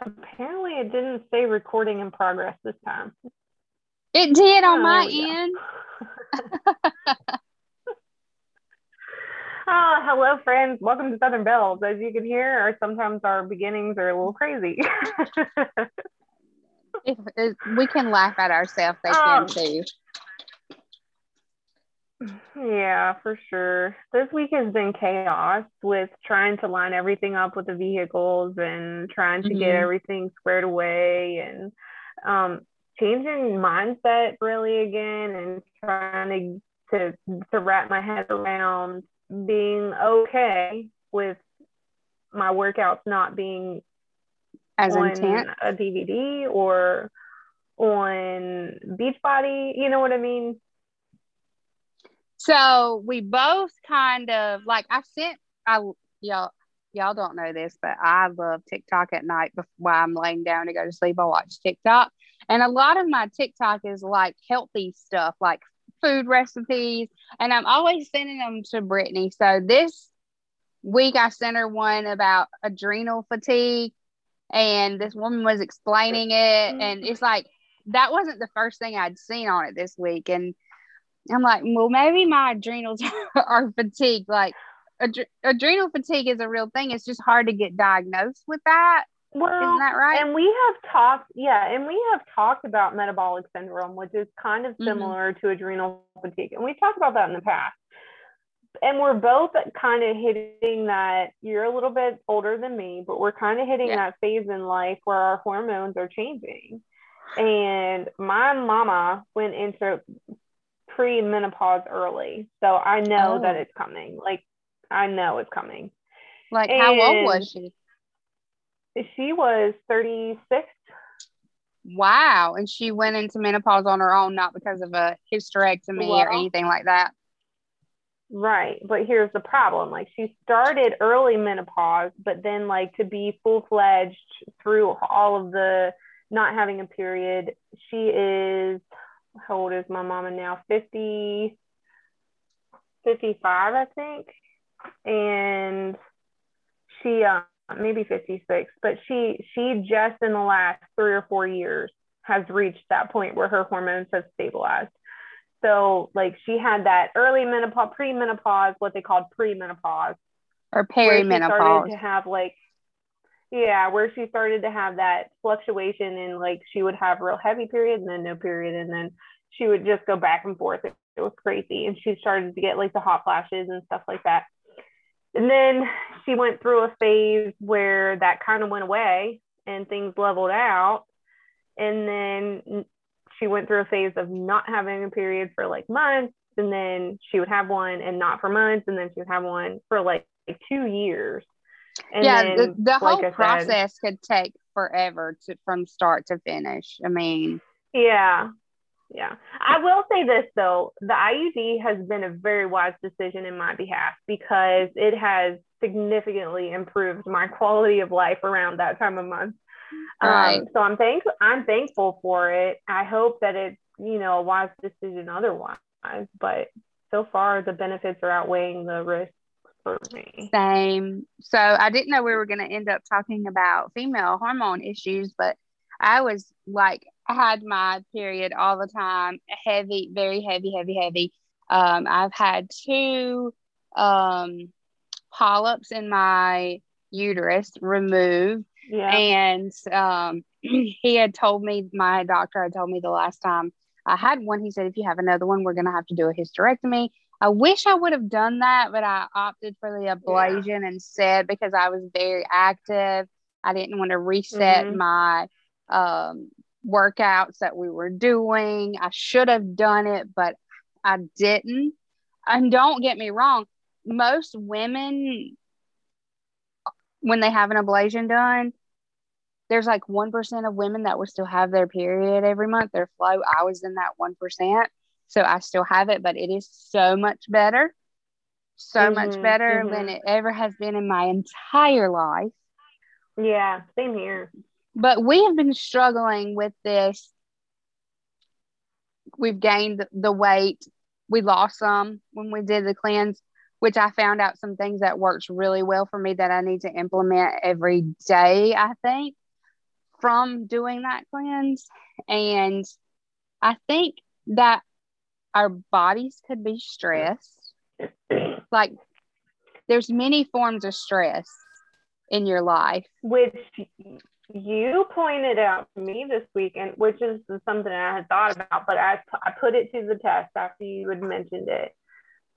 Apparently, it didn't say recording in progress this time. It did on Oh, my end. Ah, hello, friends. Welcome to Southern Bells. As you can hear, our sometimes our beginnings are a little crazy. If, if we can laugh at ourselves, they Um, can too. Yeah, for sure. This week has been chaos with trying to line everything up with the vehicles and trying to get Mhm. everything squared away and um, changing mindset really again and trying to, to to wrap my head around being okay with my workouts not being As on intent. a DVD or on Beachbody. You know what I mean? So we both kind of like I sent I y'all y'all don't know this, but I love TikTok at night before while I'm laying down to go to sleep. I watch TikTok, and a lot of my TikTok is like healthy stuff, like food recipes, and I'm always sending them to Brittany. So this week I sent her one about adrenal fatigue, and this woman was explaining it, and mm-hmm. it's like that wasn't the first thing I'd seen on it this week, and I'm like, well, maybe my adrenals are fatigued. Like, adre- adrenal fatigue is a real thing. It's just hard to get diagnosed with that. Well, Isn't that right? And we have talked, yeah, and we have talked about metabolic syndrome, which is kind of Mhm. similar to adrenal fatigue. And we've talked about that in the past. And we're both kind of hitting that. You're a little bit older than me, but we're kind of hitting Yeah. that phase in life where our hormones are changing. And my mama went into pre-menopause early. So I know that Oh. it's coming. Like, I know it's coming. Like, how old was she? She was 36 Wow. And she went into menopause on her own, not because of a hysterectomy or anything like that. Right. But here's the problem. Like she started early menopause, but then like to be full fledged through all of the not having a period, she is how old is my mama now? 50 55, I think. And she uh maybe 56, but she she just in the last 3 or 4 years has reached that point where her hormones have stabilized. So like she had that early menopause, pre-menopause, what they called pre-menopause, Or where she started to have like, yeah, where she started to have that fluctuation and like she would have real heavy period and then no period and then she would just go back and forth. It, it was crazy, and she started to get like the hot flashes and stuff like that. And then she went through a phase where that kind of went away and things leveled out. And then she went through a phase of not having a period for like months. And then she would have one and not for months. And then she would have one for like, like two years. And yeah, then, the, the like whole I said- process could take forever to from start to finish. I mean, Yeah. Yeah. I will say this though, the IUD has been a very wise decision in my behalf because it has significantly improved my quality of life around that time of month. Right. Um, so I'm thank I'm thankful for it. I hope that it's, you know, a wise decision otherwise, but so far the benefits are outweighing the risks for me. Same. So I didn't know we were going to end up talking about female hormone issues, but I was like, I had my period all the time, heavy, very heavy, heavy, heavy. Um, I've had two um, polyps in my uterus removed, Yeah. and um, he had told me, my doctor had told me the last time I had one, he said, if you have another one, we're going to have to do a hysterectomy. I wish I would have done that, but I opted for the ablation instead because I was very active. I didn't want to reset Mhm. my um, workouts that we were doing. I should have done it, but I didn't. And don't get me wrong, most women, when they have an ablation done, there's like 1% of women that will still have their period every month, their flow. I was in that 1%. So I still have it, but it is so much better. So much Mhm, better mhm. than it ever has been in my entire life. Yeah. Same here. But we have been struggling with this. We've gained the weight. We lost some when we did the cleanse, which I found out some things that works really well for me that I need to implement every day, I think. from doing that cleanse. And I think that our bodies could be stressed. Like there's many forms of stress in your life. Which you pointed out to me this weekend, which is something I had thought about, but I, I put it to the test after you had mentioned it.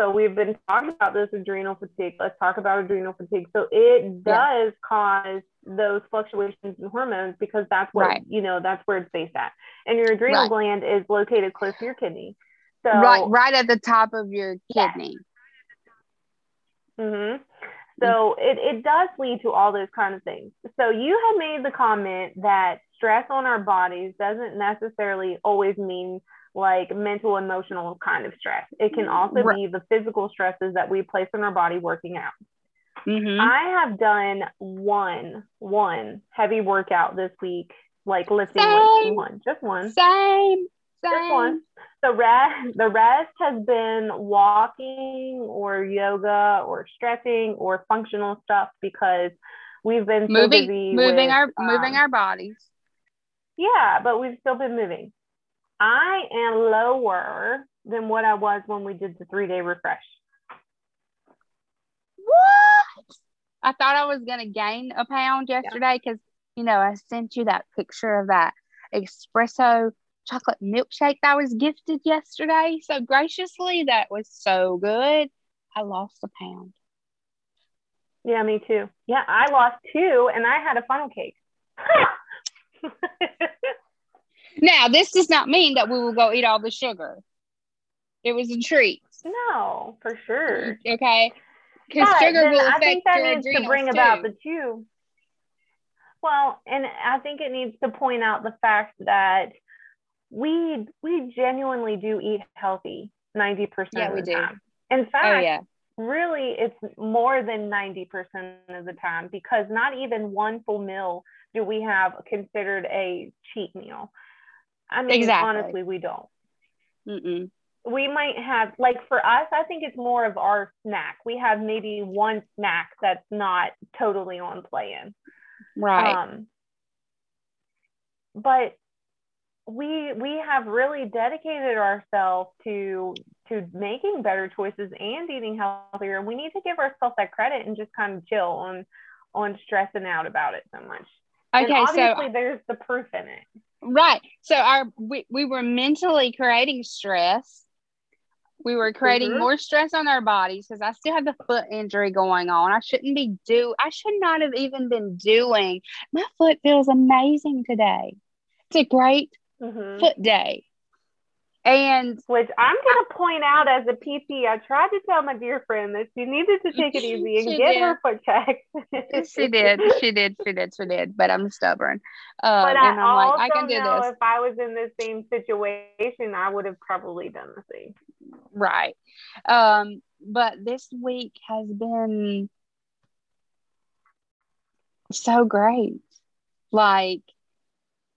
So we've been talking about this adrenal fatigue. Let's talk about adrenal fatigue. So it does yeah. cause those fluctuations in hormones because that's what right. you know that's where it's based at. And your adrenal right. gland is located close to your kidney. So right, right at the top of your kidney. Yeah. Mm-hmm. So it, it does lead to all those kind of things. So you have made the comment that stress on our bodies doesn't necessarily always mean like mental, emotional kind of stress. It can also right. be the physical stresses that we place on our body working out. Mm-hmm. I have done one, one heavy workout this week, like lifting weights. One, just one. Same. Same. Just one. The rest, the rest has been walking or yoga or stretching or functional stuff because we've been so moving, busy moving with, our um, moving our bodies. Yeah, but we've still been moving. I am lower than what I was when we did the three day refresh. What? I thought I was gonna gain a pound yesterday because yeah. you know I sent you that picture of that espresso chocolate milkshake that was gifted yesterday so graciously. That was so good. I lost a pound. Yeah, me too. Yeah, I lost two and I had a funnel cake. now, this does not mean that we will go eat all the sugar. It was a treat. No, for sure. Okay. Because sugar will affect I think that needs to bring too. about the two. Well, and I think it needs to point out the fact that we we genuinely do eat healthy 90% yeah, of the do. time. In oh, fact, oh, yeah. really it's more than 90% of the time because not even one full meal do we have considered a cheat meal. I mean, exactly. honestly, we don't. Mm-mm. We might have, like for us, I think it's more of our snack. We have maybe one snack that's not totally on plan. Right. Um, but we we have really dedicated ourselves to to making better choices and eating healthier and we need to give ourselves that credit and just kind of chill on on stressing out about it so much okay and obviously so there's the proof in it right so our we, we were mentally creating stress we were creating mm-hmm. more stress on our bodies because I still have the foot injury going on. I shouldn't be do I should not have even been doing. My foot feels amazing today. It's a great mm-hmm. foot day. And which I'm going to point out as a PT, I tried to tell my dear friend that she needed to take it easy and get did. her foot checked. she did, she did, she did, she did. But I'm stubborn. Um, but I and I'm also like, I can do know this. if I was in the same situation, I would have probably done the same. Right. Um, but this week has been so great. Like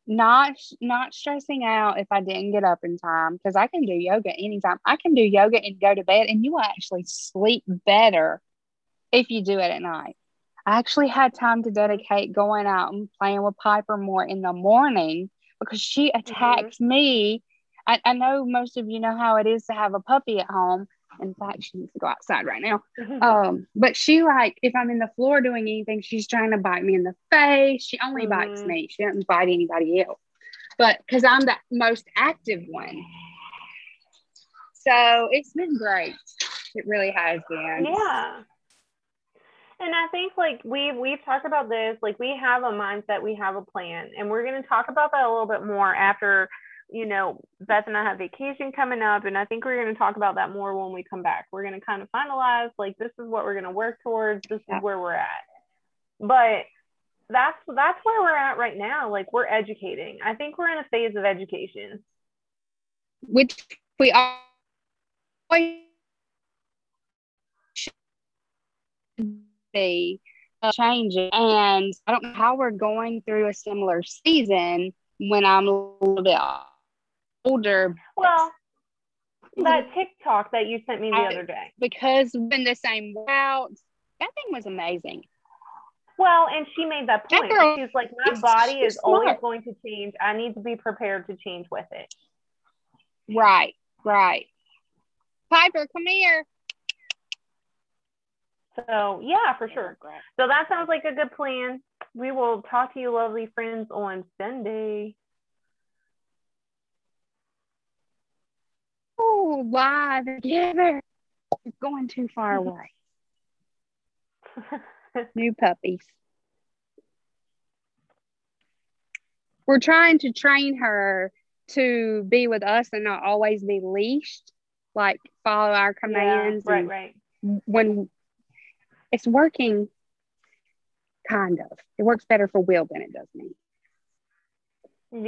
not not stressing out if I didn't get up in time because I can do yoga anytime. I can do yoga and go to bed, and you will actually sleep better if you do it at night. I actually had time to dedicate going out and playing with Piper more in the morning because she mm-hmm. attacks mm-hmm. me. I, I know most of you know how it is to have a puppy at home, in fact, she needs to go outside right now. Um, but she like if I'm in the floor doing anything, she's trying to bite me in the face. She only mm-hmm. bites me. She doesn't bite anybody else. But because I'm the most active one. So it's been great. It really has been. Yeah. And I think like we've we've talked about this, like we have a mindset, we have a plan, and we're going to talk about that a little bit more after you know, Beth and I have vacation coming up, and I think we're going to talk about that more when we come back. We're going to kind of finalize like this is what we're going to work towards. This yeah. is where we're at. But that's that's where we're at right now. Like we're educating. I think we're in a phase of education, which we are be changing. And I don't know how we're going through a similar season when I'm a little bit older. Well, that TikTok that you sent me the I, other day. Because when the same route, that thing was amazing. Well, and she made that point. girl- She's like, my body is always going to change. I need to be prepared to change with it. Right, right. Piper, come here. So yeah, for sure. So that sounds like a good plan. We will talk to you, lovely friends, on Sunday. Oh, live together. It's going too far away. New puppies. We're trying to train her to be with us and not always be leashed, like follow our yeah, commands. right, right. when it's working, kind of. It works better for Will than it does me.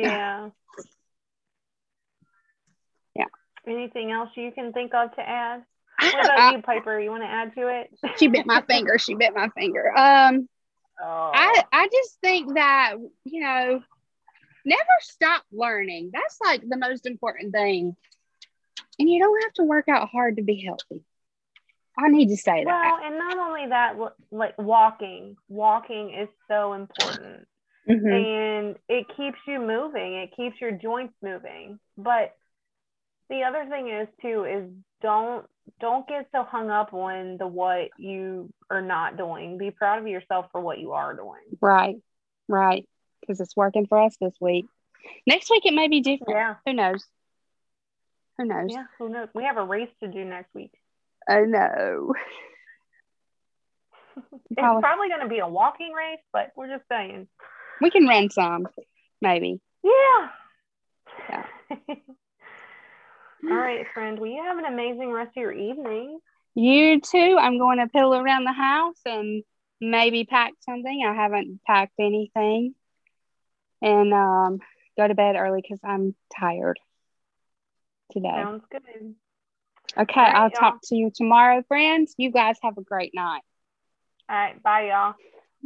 Yeah. Yeah. Anything else you can think of to add? What about you, Piper? You want to add to it? she bit my finger. She bit my finger. Um, Oh. I I just think that you know, never stop learning. That's like the most important thing. And you don't have to work out hard to be healthy. I need to say well, that. and not only that, like walking. Walking is so important. Mhm. and it keeps you moving it keeps your joints moving but the other thing is too is don't don't get so hung up on the what you are not doing be proud of yourself for what you are doing Right, right. Because it's working for us this week. Next week it may be different. yeah Who knows? Who knows? yeah who knows we have a race to do next week I know. it's Probably- probably going to be a walking race but we're just saying We can run some, maybe. yeah Yeah. all right friend well you have an amazing rest of your evening You too. I'm going to piddle around the house and maybe pack something. I haven't packed anything. And um, go to bed early because I'm tired today. sounds good Okay, right, I'll y'all. talk to you tomorrow, friends. You guys have a great night. all right bye y'all